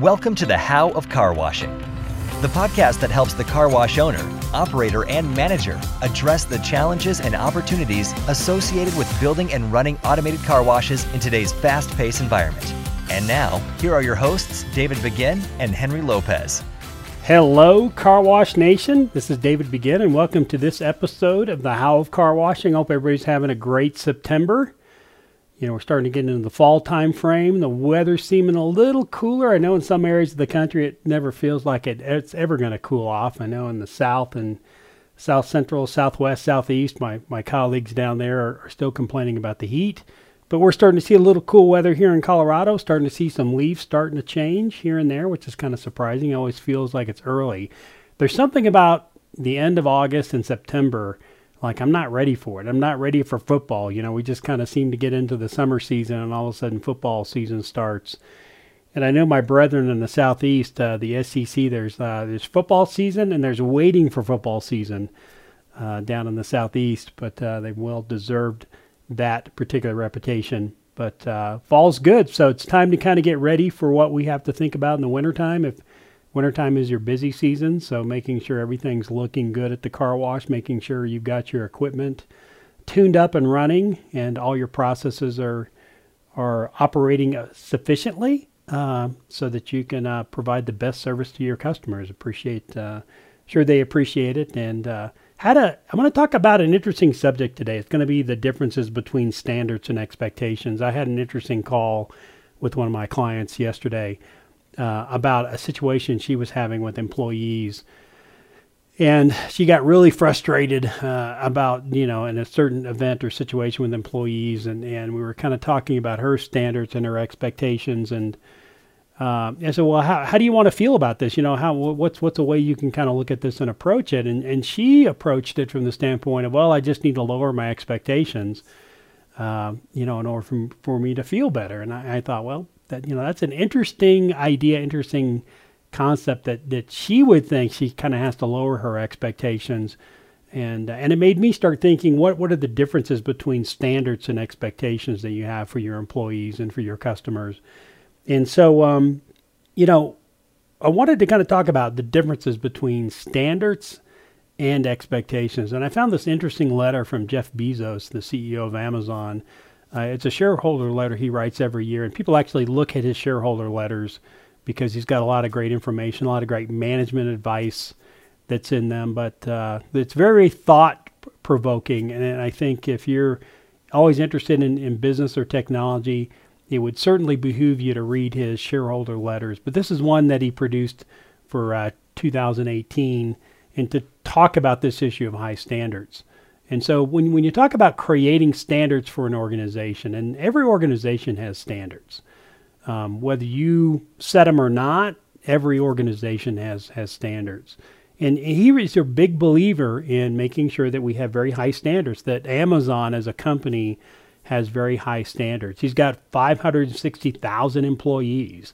Welcome to the How of Car Washing, the podcast that helps the car wash owner, operator, and manager address the challenges and opportunities associated with building and running automated car washes in today's fast paced environment. And now, here are your hosts, David Begin and Henry Lopez. Hello, Car Wash Nation. This is David Begin, and welcome to this episode of the How of Car Washing. Hope everybody's having a great September. You know, we're starting to get into the fall time frame. The weather's seeming a little cooler. I know in some areas of the country it never feels like it, it's ever going to cool off. I know in the south and south central, southwest, southeast, my, my colleagues down there are, are still complaining about the heat. But we're starting to see a little cool weather here in Colorado, starting to see some leaves starting to change here and there, which is kind of surprising. It always feels like it's early. There's something about the end of August and September like I'm not ready for it. I'm not ready for football. You know, we just kind of seem to get into the summer season, and all of a sudden football season starts. And I know my brethren in the southeast, uh, the SEC, there's uh, there's football season and there's waiting for football season uh, down in the southeast, but uh, they've well deserved that particular reputation. But uh, fall's good, so it's time to kind of get ready for what we have to think about in the wintertime. If Wintertime is your busy season, so making sure everything's looking good at the car wash, making sure you've got your equipment tuned up and running, and all your processes are are operating uh, sufficiently uh, so that you can uh, provide the best service to your customers. Appreciate, uh, sure they appreciate it, and uh, had a. I'm going to talk about an interesting subject today. It's going to be the differences between standards and expectations. I had an interesting call with one of my clients yesterday uh, about a situation she was having with employees. And she got really frustrated uh, about, you know, in a certain event or situation with employees. And, and we were kind of talking about her standards and her expectations. And uh, I said, well, how, how do you want to feel about this? You know, how, what's, what's a way you can kind of look at this and approach it? And, and she approached it from the standpoint of, well, I just need to lower my expectations, uh, you know, in order for, for me to feel better. And I, I thought, well, that you know that's an interesting idea, interesting concept that that she would think she kind of has to lower her expectations, and uh, and it made me start thinking what what are the differences between standards and expectations that you have for your employees and for your customers, and so um, you know I wanted to kind of talk about the differences between standards and expectations, and I found this interesting letter from Jeff Bezos, the CEO of Amazon uh, it's a shareholder letter he writes every year, and people actually look at his shareholder letters because he's got a lot of great information, a lot of great management advice that's in them. But uh, it's very thought provoking, and I think if you're always interested in, in business or technology, it would certainly behoove you to read his shareholder letters. But this is one that he produced for uh, 2018 and to talk about this issue of high standards. And so when, when you talk about creating standards for an organization, and every organization has standards, um, whether you set them or not, every organization has, has standards. And he is a big believer in making sure that we have very high standards, that Amazon as a company has very high standards. He's got 560,000 employees,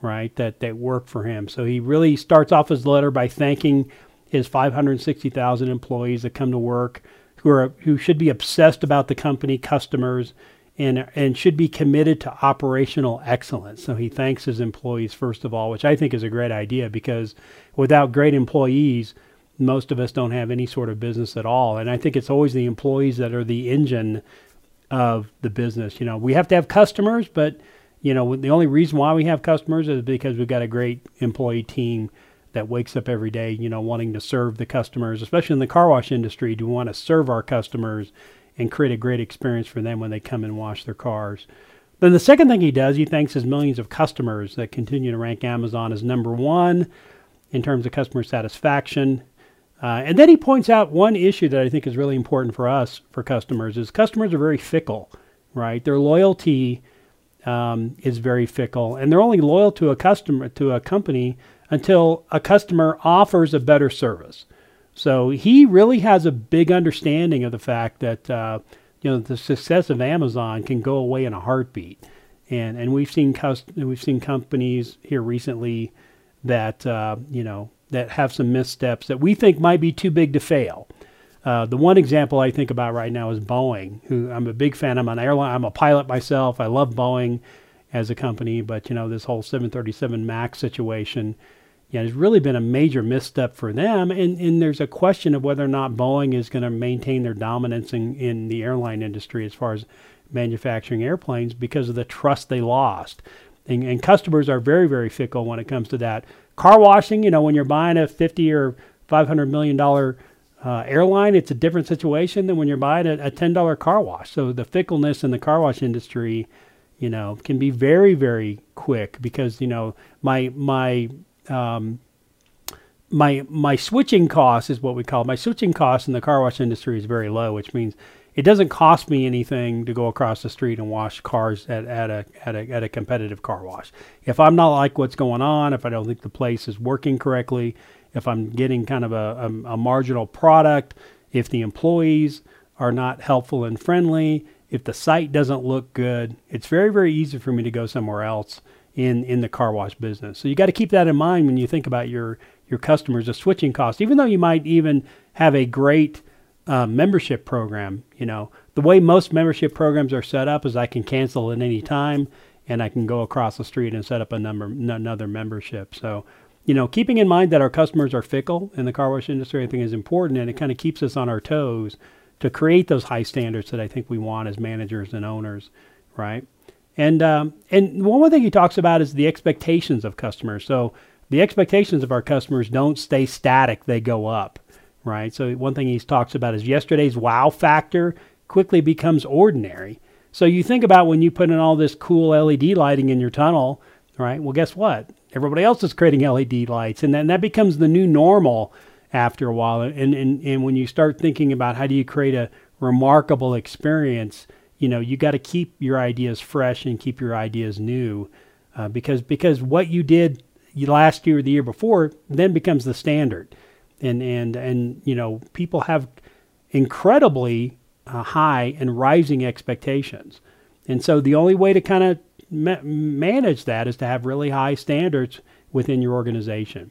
right, that, that work for him. So he really starts off his letter by thanking his 560,000 employees that come to work who are who should be obsessed about the company, customers, and and should be committed to operational excellence. So he thanks his employees first of all, which I think is a great idea because without great employees, most of us don't have any sort of business at all. And I think it's always the employees that are the engine of the business. You know, we have to have customers, but you know, the only reason why we have customers is because we've got a great employee team that wakes up every day, you know, wanting to serve the customers, especially in the car wash industry, do we want to serve our customers and create a great experience for them when they come and wash their cars. Then the second thing he does, he thanks his millions of customers that continue to rank Amazon as number one in terms of customer satisfaction. Uh, and then he points out one issue that I think is really important for us, for customers, is customers are very fickle, right? Their loyalty um, is very fickle, and they're only loyal to a customer, to a company until a customer offers a better service. So he really has a big understanding of the fact that uh, you know the success of Amazon can go away in a heartbeat, and and we've seen cust- we've seen companies here recently that uh, you know that have some missteps that we think might be too big to fail. Uh, the one example I think about right now is Boeing, who I'm a big fan. I'm an airline. I'm a pilot myself. I love Boeing as a company, but you know this whole 737 Max situation, yeah, has really been a major misstep for them. And and there's a question of whether or not Boeing is going to maintain their dominance in, in the airline industry as far as manufacturing airplanes because of the trust they lost. And, and customers are very very fickle when it comes to that. Car washing, you know, when you're buying a 50 or 500 million dollar uh, airline, it's a different situation than when you're buying a, a $10 car wash. So the fickleness in the car wash industry, you know, can be very, very quick because, you know, my, my, um, my, my switching cost is what we call it. My switching cost in the car wash industry is very low, which means it doesn't cost me anything to go across the street and wash cars at, at, a, at, a, at a competitive car wash. If I'm not like what's going on, if I don't think the place is working correctly, if I'm getting kind of a, a, a marginal product, if the employees are not helpful and friendly, if the site doesn't look good, it's very, very easy for me to go somewhere else in, in the car wash business. So you got to keep that in mind when you think about your, your customers, The switching cost, even though you might even have a great uh, membership program. You know, the way most membership programs are set up is I can cancel at any time and I can go across the street and set up a number, another membership. So you know, keeping in mind that our customers are fickle in the car wash industry, I think is important, and it kind of keeps us on our toes to create those high standards that I think we want as managers and owners, right? And um, and one more thing he talks about is the expectations of customers. So the expectations of our customers don't stay static; they go up, right? So one thing he talks about is yesterday's wow factor quickly becomes ordinary. So you think about when you put in all this cool LED lighting in your tunnel, right? Well, guess what? everybody else is creating LED lights, and then that becomes the new normal after a while. And, and, and when you start thinking about how do you create a remarkable experience, you know, you got to keep your ideas fresh and keep your ideas new, uh, because because what you did last year or the year before then becomes the standard, and and and you know people have incredibly uh, high and rising expectations, and so the only way to kind of ma- manage that is to have really high standards within your organization.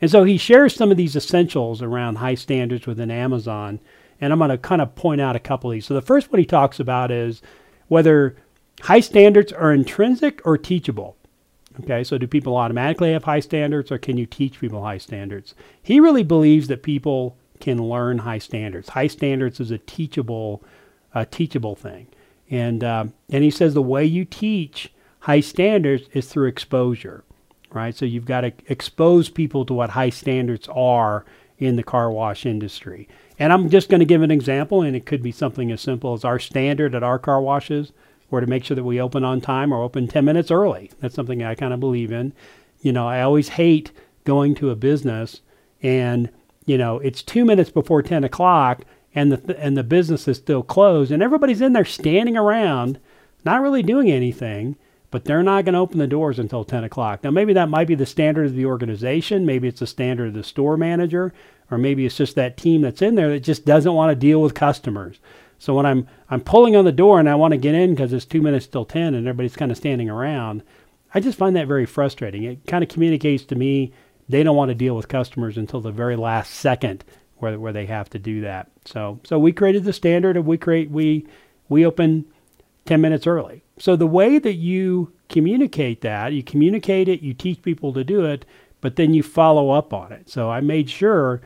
And so he shares some of these essentials around high standards within Amazon. And I'm going to kind of point out a couple of these. So the first one he talks about is whether high standards are intrinsic or teachable. Okay, so do people automatically have high standards or can you teach people high standards? He really believes that people can learn high standards. High standards is a teachable, a teachable thing. And, uh, and he says the way you teach high standards is through exposure, right? So you've got to expose people to what high standards are in the car wash industry. And I'm just going to give an example, and it could be something as simple as our standard at our car washes, or to make sure that we open on time or open 10 minutes early. That's something I kind of believe in. You know, I always hate going to a business and, you know, it's two minutes before 10 o'clock and the, and the business is still closed and everybody's in there standing around, not really doing anything but they're not going to open the doors until 10 o'clock. Now, maybe that might be the standard of the organization, maybe it's the standard of the store manager, or maybe it's just that team that's in there that just doesn't want to deal with customers. So when I'm I'm pulling on the door and I want to get in because it's two minutes till 10 and everybody's kind of standing around, I just find that very frustrating. It kind of communicates to me they don't want to deal with customers until the very last second where where they have to do that. So so we created the standard of we create we we open 10 minutes early. So the way that you communicate that, you communicate it, you teach people to do it, but then you follow up on it. So I made sure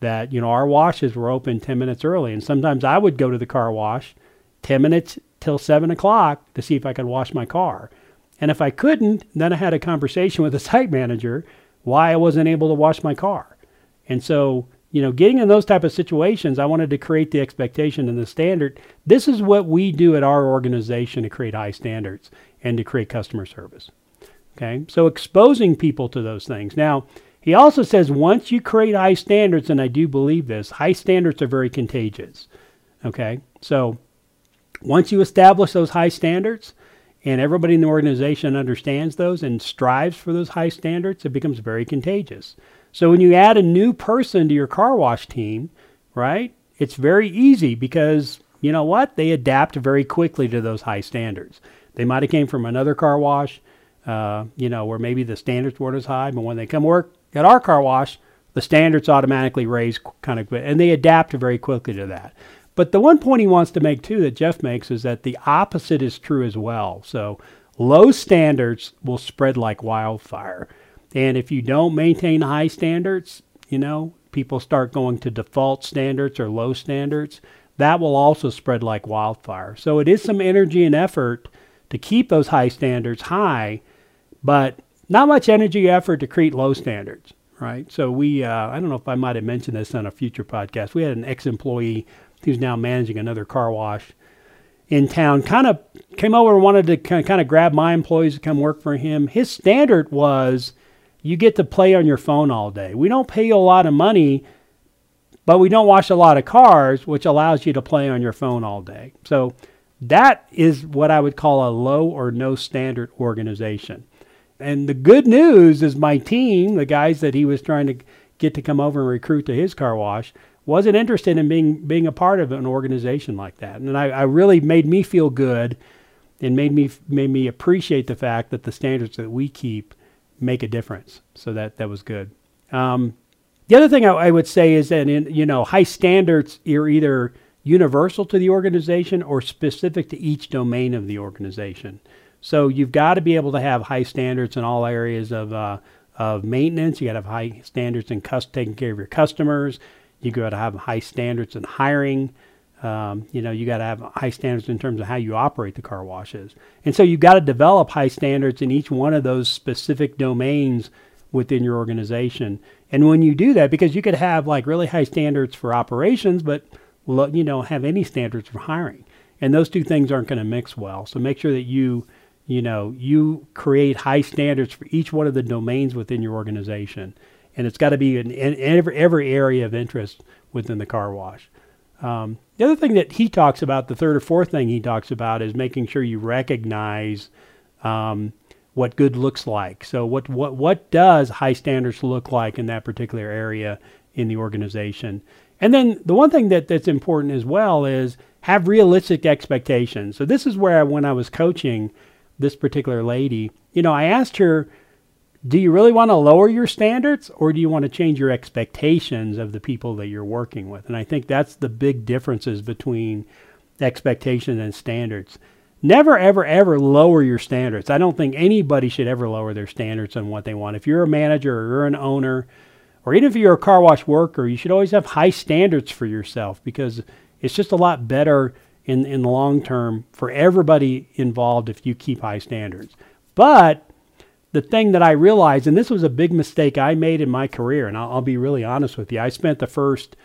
that, you know, our washes were open 10 minutes early. And sometimes I would go to the car wash 10 minutes till 7 o'clock to see if I could wash my car. And if I couldn't, then I had a conversation with the site manager why I wasn't able to wash my car. And so you know, getting in those type of situations, I wanted to create the expectation and the standard. This is what we do at our organization to create high standards and to create customer service. Okay, so exposing people to those things. Now, he also says once you create high standards, and I do believe this, high standards are very contagious. Okay, so once you establish those high standards, and everybody in the organization understands those and strives for those high standards, it becomes very contagious. So when you add a new person to your car wash team, right, it's very easy because you know what? They adapt very quickly to those high standards. They might have came from another car wash, uh, you know, where maybe the standards weren't as high, but when they come work at our car wash, the standards automatically raise kind of, and they adapt very quickly to that. But the one point he wants to make too that Jeff makes is that the opposite is true as well. So Low standards will spread like wildfire. And if you don't maintain high standards, you know, people start going to default standards or low standards, that will also spread like wildfire. So it is some energy and effort to keep those high standards high, but not much energy effort to create low standards, right? So we, uh, I don't know if I might have mentioned this on a future podcast. We had an ex-employee who's now managing another car wash in town. Kind of came over and wanted to kind of grab my employees to come work for him. His standard was, you get to play on your phone all day. We don't pay you a lot of money, but we don't wash a lot of cars, which allows you to play on your phone all day. So that is what I would call a low or no standard organization. And the good news is my team, the guys that he was trying to get to come over and recruit to his car wash, wasn't interested in being being a part of an organization like that. And I, I really made me feel good and made me made me appreciate the fact that the standards that we keep make a difference. So that that was good. Um, the other thing I, I, would say is that in you know high standards are either universal to the organization or specific to each domain of the organization. So you've got to be able to have high standards in all areas of, uh, of maintenance. You got to have high standards in cus- taking care of your customers. You got to have high standards in hiring. Um, you know, you got to have high standards in terms of how you operate the car washes. And so you've got to develop high standards in each one of those specific domains within your organization. And when you do that, because you could have like really high standards for operations, but you know, have any standards for hiring. And those two things aren't going to mix well. So make sure that you you know, you create high standards for each one of the domains within your organization. And it's got to be in, in, every, every area of interest within the car wash. Um, the other thing that he talks about, the third or fourth thing he talks about, is making sure you recognize um, what good looks like. So, what, what, what does high standards look like in that particular area in the organization? And then the one thing that, that's important as well is have realistic expectations. So, this is where when I was coaching, this particular lady, you know, I asked her, do you really want to lower your standards or do you want to change your expectations of the people that you're working with? And I think that's the big differences between expectations and standards. Never, ever, ever lower your standards. I don't think anybody should ever lower their standards on what they want. If you're a manager or you're an owner, or even if you're a car wash worker, you should always have high standards for yourself because it's just a lot better in, in the long term for everybody involved if you keep high standards. But the thing that I realized, and this was a big mistake I made in my career, and I'll, I'll be really honest with you, I spent the first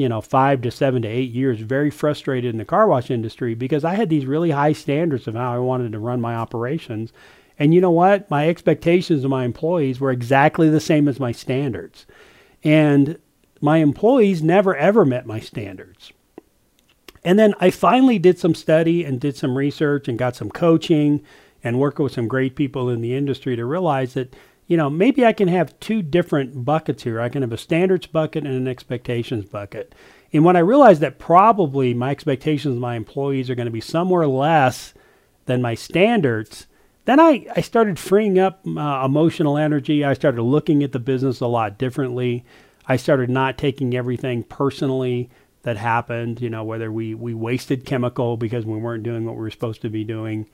you know, five to seven to eight years very frustrated in the car wash industry because I had these really high standards of how I wanted to run my operations. And you know what? My expectations of my employees were exactly the same as my standards. And my employees never ever met my standards. And then I finally did some study and did some research and got some coaching and worked with some great people in the industry to realize that, you know, maybe I can have two different buckets here. I can have a standards bucket and an expectations bucket. And when I realized that probably my expectations of my employees are going to be somewhere less than my standards, then I, I started freeing up uh, emotional energy. I started looking at the business a lot differently. I started not taking everything personally that happened, you know, whether we, we wasted chemical because we weren't doing what we were supposed to be doing.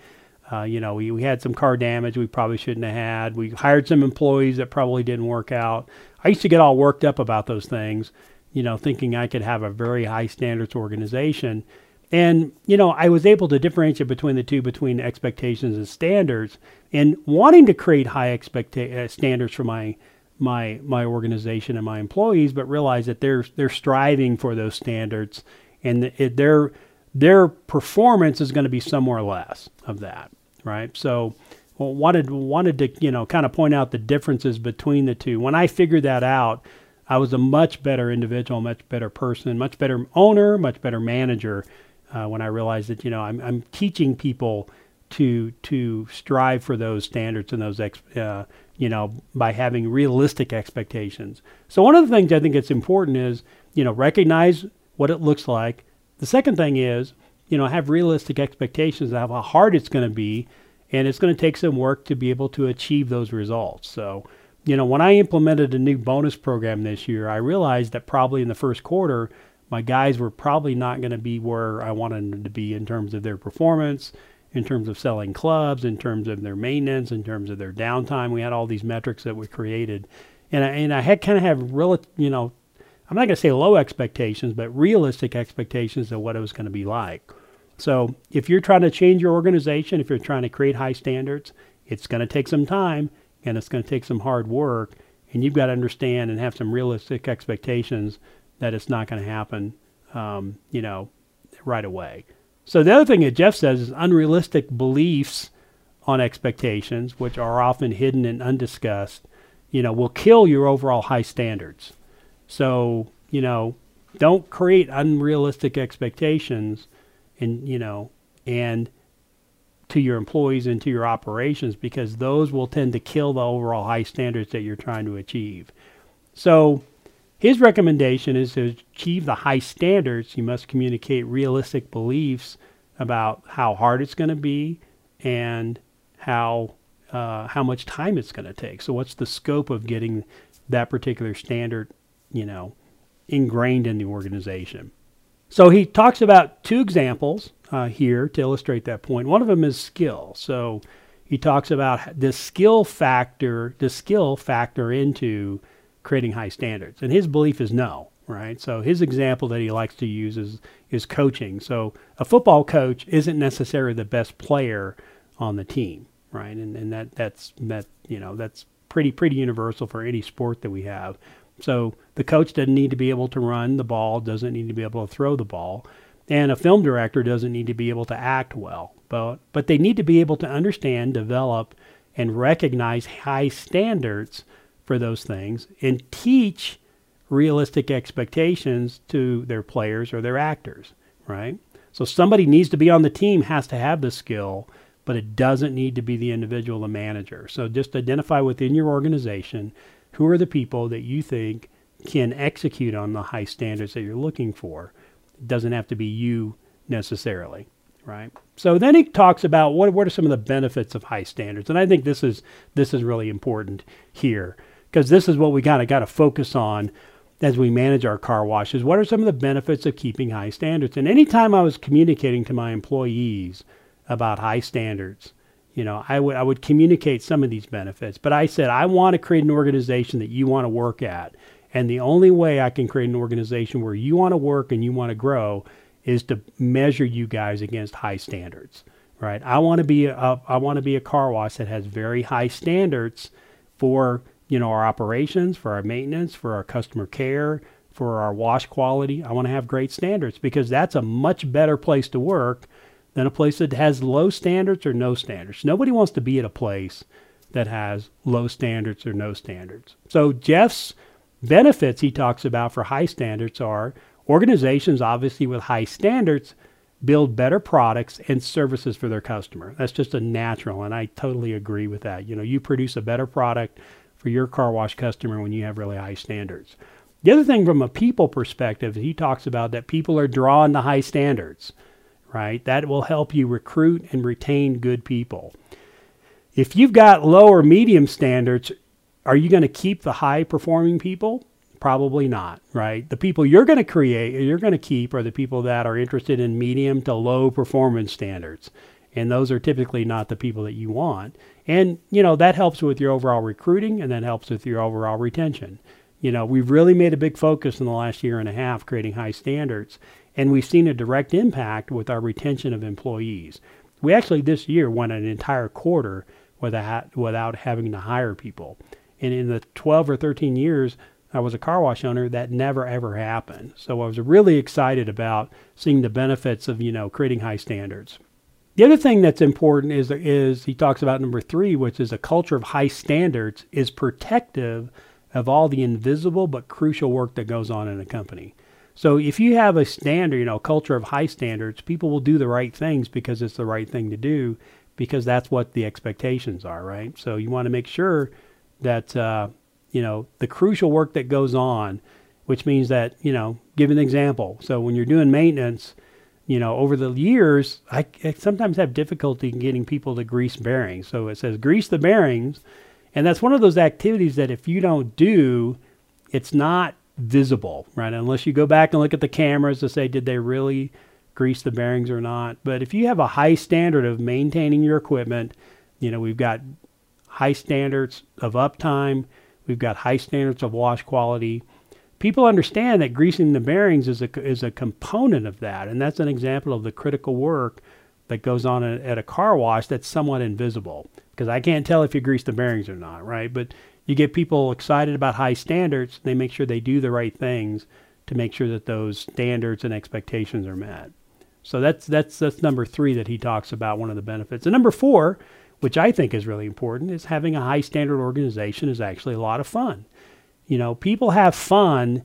Uh, you know, we, we had some car damage we probably shouldn't have had. We hired some employees that probably didn't work out. I used to get all worked up about those things, you know, thinking I could have a very high standards organization. And, you know, I was able to differentiate between the two, between expectations and standards, and wanting to create high expecta- uh, standards for my my my organization and my employees, but realize that they're they're striving for those standards, and it, their their performance is going to be somewhere less of that, right? So, well, wanted wanted to you know kind of point out the differences between the two. When I figured that out, I was a much better individual, much better person, much better owner, much better manager. Uh, when I realized that you know I'm I'm teaching people to to strive for those standards and those ex, uh, you know, by having realistic expectations. So one of the things I think it's important is, you know, recognize what it looks like. The second thing is, you know, have realistic expectations of how hard it's going to be, and it's going to take some work to be able to achieve those results. So, you know, when I implemented a new bonus program this year, I realized that probably in the first quarter, my guys were probably not going to be where I wanted them to be in terms of their performance in terms of selling clubs, in terms of their maintenance, in terms of their downtime. We had all these metrics that we created, and I, and I had kind of have real, you know, I'm not going to say low expectations, but realistic expectations of what it was going to be like. So if you're trying to change your organization, if you're trying to create high standards, it's going to take some time and it's going to take some hard work. And you've got to understand and have some realistic expectations that it's not going to happen, um, you know, right away. So the other thing that Jeff says is unrealistic beliefs on expectations, which are often hidden and undiscussed, you know, will kill your overall high standards. So, you know, don't create unrealistic expectations and, you know, and to your employees and to your operations because those will tend to kill the overall high standards that you're trying to achieve. So, his recommendation is to achieve the high standards, you must communicate realistic beliefs about how hard it's going to be and how uh, how much time it's going to take. So, what's the scope of getting that particular standard, you know, ingrained in the organization? So he talks about two examples uh, here to illustrate that point. One of them is skill. So he talks about the skill factor, the skill factor into creating high standards. And his belief is no, right? So his example that he likes to use is, is coaching. So a football coach isn't necessarily the best player on the team, right? And, and that, that's, that, you know, that's pretty, pretty universal for any sport that we have. So the coach doesn't need to be able to run the ball, doesn't need to be able to throw the ball, and a film director doesn't need to be able to act well. But but they need to be able to understand, develop, and recognize high standards for those things and teach realistic expectations to their players or their actors, right? So somebody needs to be on the team has to have the skill, but it doesn't need to be the individual, the manager. So just identify within your organization who are the people that you think can execute on the high standards that you're looking for. It doesn't have to be you necessarily, right? So then he talks about what what are some of the benefits of high standards, and I think this is this is really important here because this is what we kind of got to focus on as we manage our car washes. What are some of the benefits of keeping high standards? And anytime I was communicating to my employees about high standards, you know, I would I would communicate some of these benefits, but I said I want to create an organization that you want to work at, and the only way I can create an organization where you want to work and you want to grow is to measure you guys against high standards, right? I want to be a I want to be a car wash that has very high standards for you know our operations, for our maintenance, for our customer care, for our wash quality. I want to have great standards because that's a much better place to work than a place that has low standards or no standards. Nobody wants to be at a place that has low standards or no standards. So Jeff's benefits he talks about for high standards are organizations obviously with high standards build better products and services for their customer. That's just a natural and I totally agree with that. You know, you produce a better product for your car wash customer when you have really high standards. The other thing from a people perspective, he talks about that people are drawn to high standards right? That will help you recruit and retain good people. If you've got low or medium standards, are you going to keep the high performing people? Probably not, right? The people you're going to create, you're going to keep are the people that are interested in medium to low performance standards. And those are typically not the people that you want. And, you know, that helps with your overall recruiting and that helps with your overall retention. You know, we've really made a big focus in the last year and a half creating high standards. And we've seen a direct impact with our retention of employees. We actually this year went an entire quarter without, without having to hire people. And in the 12 or 13 years I was a car wash owner, that never ever happened. So I was really excited about seeing the benefits of, you know, creating high standards. The other thing that's important is, is he talks about number three, which is a culture of high standards is protective of all the invisible but crucial work that goes on in a company. So if you have a standard, you know, culture of high standards, people will do the right things because it's the right thing to do because that's what the expectations are, right? So you want to make sure that uh, you know the crucial work that goes on, which means that you know, give an example. So when you're doing maintenance, you know, over the years, I, I sometimes have difficulty getting people to grease bearings. So it says grease the bearings, and that's one of those activities that if you don't do, it's not visible, right? Unless you go back and look at the cameras to say, did they really grease the bearings or not. But if you have a high standard of maintaining your equipment, you know, we've got high standards of uptime, we've got high standards of wash quality. People understand that greasing the bearings is a, is a component of that, and that's an example of the critical work that goes on at a car wash that's somewhat invisible. Because I can't tell if you grease the bearings or not, right? But you get people excited about high standards, they make sure they do the right things to make sure that those standards and expectations are met. So that's that's that's number three that he talks about one of the benefits. And number four, which I think is really important, is having a high standard organization is actually a lot of fun. You know, people have fun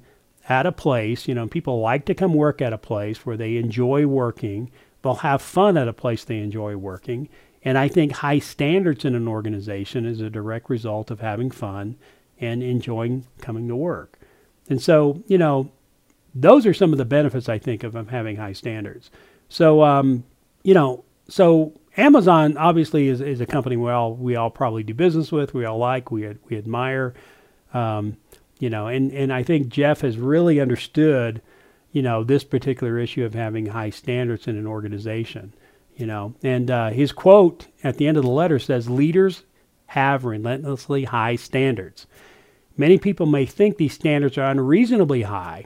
at a place. You know, people like to come work at a place where they enjoy working. They'll have fun at a place they enjoy working. And I think high standards in an organization is a direct result of having fun and enjoying coming to work. And so, you know, those are some of the benefits I think of, having high standards. So, um, you know, so Amazon obviously is, is a company we all we all probably do business with, we all like, we we admire, um, you know, and and I think Jeff has really understood, you know, this particular issue of having high standards in an organization, you know, and uh, his quote at the end of the letter says, "Leaders have relentlessly high standards." Many people may think these standards are unreasonably high,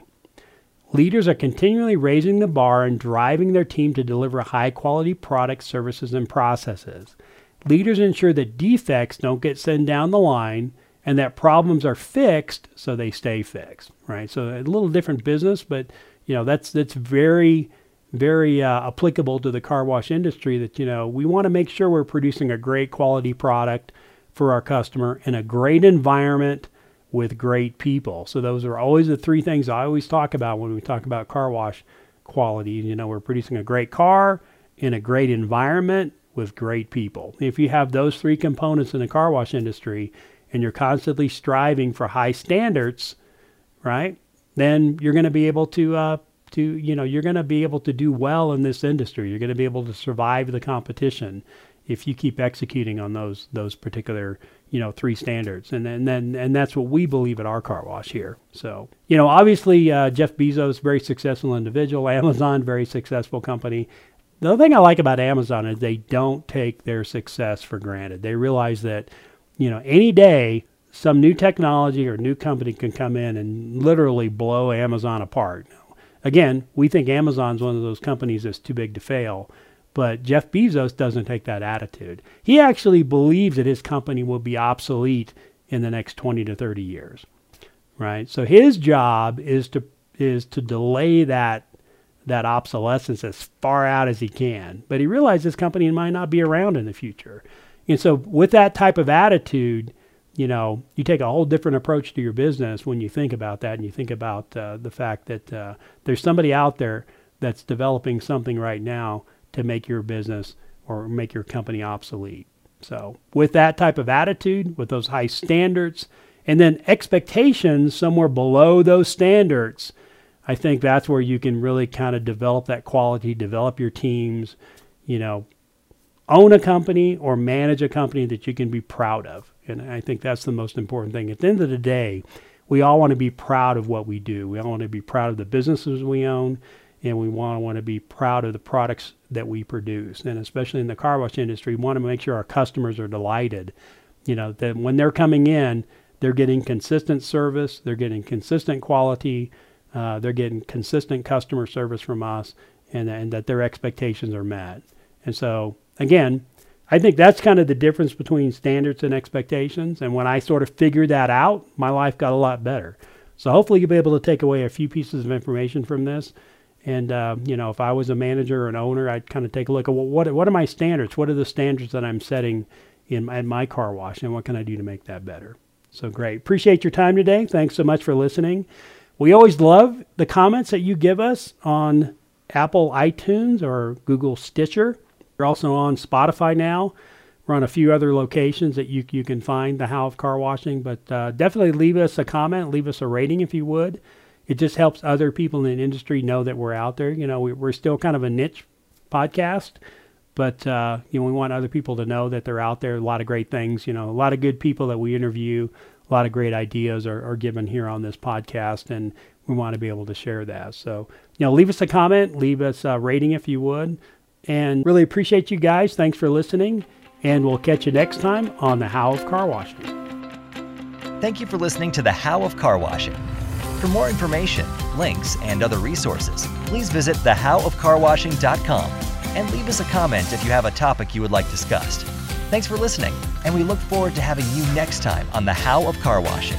Leaders are continually raising the bar and driving their team to deliver high quality products, services, and processes. Leaders ensure that defects don't get sent down the line and that problems are fixed so they stay fixed, right? So a little different business, but you know, that's that's very very uh, applicable to the car wash industry that you know, we want to make sure we're producing a great quality product for our customer in a great environment with great people. So those are always the three things I always talk about when we talk about car wash quality. You know, we're producing a great car in a great environment with great people. If you have those three components in the car wash industry and you're constantly striving for high standards, right? Then you're going to be able to uh, to you know you're going to be able to do well in this industry. You're going to be able to survive the competition if you keep executing on those those particular you know three standards. And and then and that's what we believe at our car wash here. So you know obviously uh, jeff bezos very successful individual amazon very successful company. The other thing i like about amazon is they don't take their success for granted. They realize that you know any day some new technology or new company can come in and literally blow amazon apart again we think amazon's one of those companies that's too big to fail but Jeff Bezos doesn't take that attitude. He actually believes that his company will be obsolete in the next 20 to 30 years. Right? So his job is to is to delay that that obsolescence as far out as he can. But he realizes his company might not be around in the future. And so with that type of attitude, you know, you take a whole different approach to your business when you think about that and you think about uh, the fact that uh, there's somebody out there that's developing something right now to make your business or make your company obsolete. So, with that type of attitude, with those high standards, and then expectations somewhere below those standards, I think that's where you can really kind of develop that quality, develop your teams, you know, own a company or manage a company that you can be proud of. And I think that's the most important thing. At the end of the day, we all want to be proud of what we do. We all want to be proud of the businesses we own and we want to want to be proud of the products that we produce. And especially in the car wash industry, we want to make sure our customers are delighted. You know, that when they're coming in, they're getting consistent service, they're getting consistent quality, uh, they're getting consistent customer service from us, and, and that their expectations are met. And so, again, I think that's kind of the difference between standards and expectations. And when I sort of figured that out, my life got a lot better. So hopefully you'll be able to take away a few pieces of information from this. And uh, you know, if I was a manager or an owner, I'd kind of take a look at well, what what are my standards? What are the standards that I'm setting in my, in my car wash, and what can I do to make that better? So great. Appreciate your time today. Thanks so much for listening. We always love the comments that you give us on Apple iTunes or Google Stitcher. We're also on Spotify now. We're on a few other locations that you you can find the How of Car Washing, but uh, definitely leave us a comment, leave us a rating if you would it just helps other people in the industry know that we're out there. You know, we, are still kind of a niche podcast, but uh, you know, we want other people to know that they're out there. A lot of great things. You know, a lot of good people that we interview, a lot of great ideas are, are given here on this podcast, and we want to be able to share that. So, you know, leave us a comment, leave us a rating if you would, and really appreciate you guys. Thanks for listening, and we'll catch you next time on the How of Car Washing. Thank you for listening to the How of Car Washing. For more information, links, and other resources, please visit thehowofcarwashing.com and leave us a comment if you have a topic you would like discussed. Thanks for listening, and we look forward to having you next time on the How of Car Washing.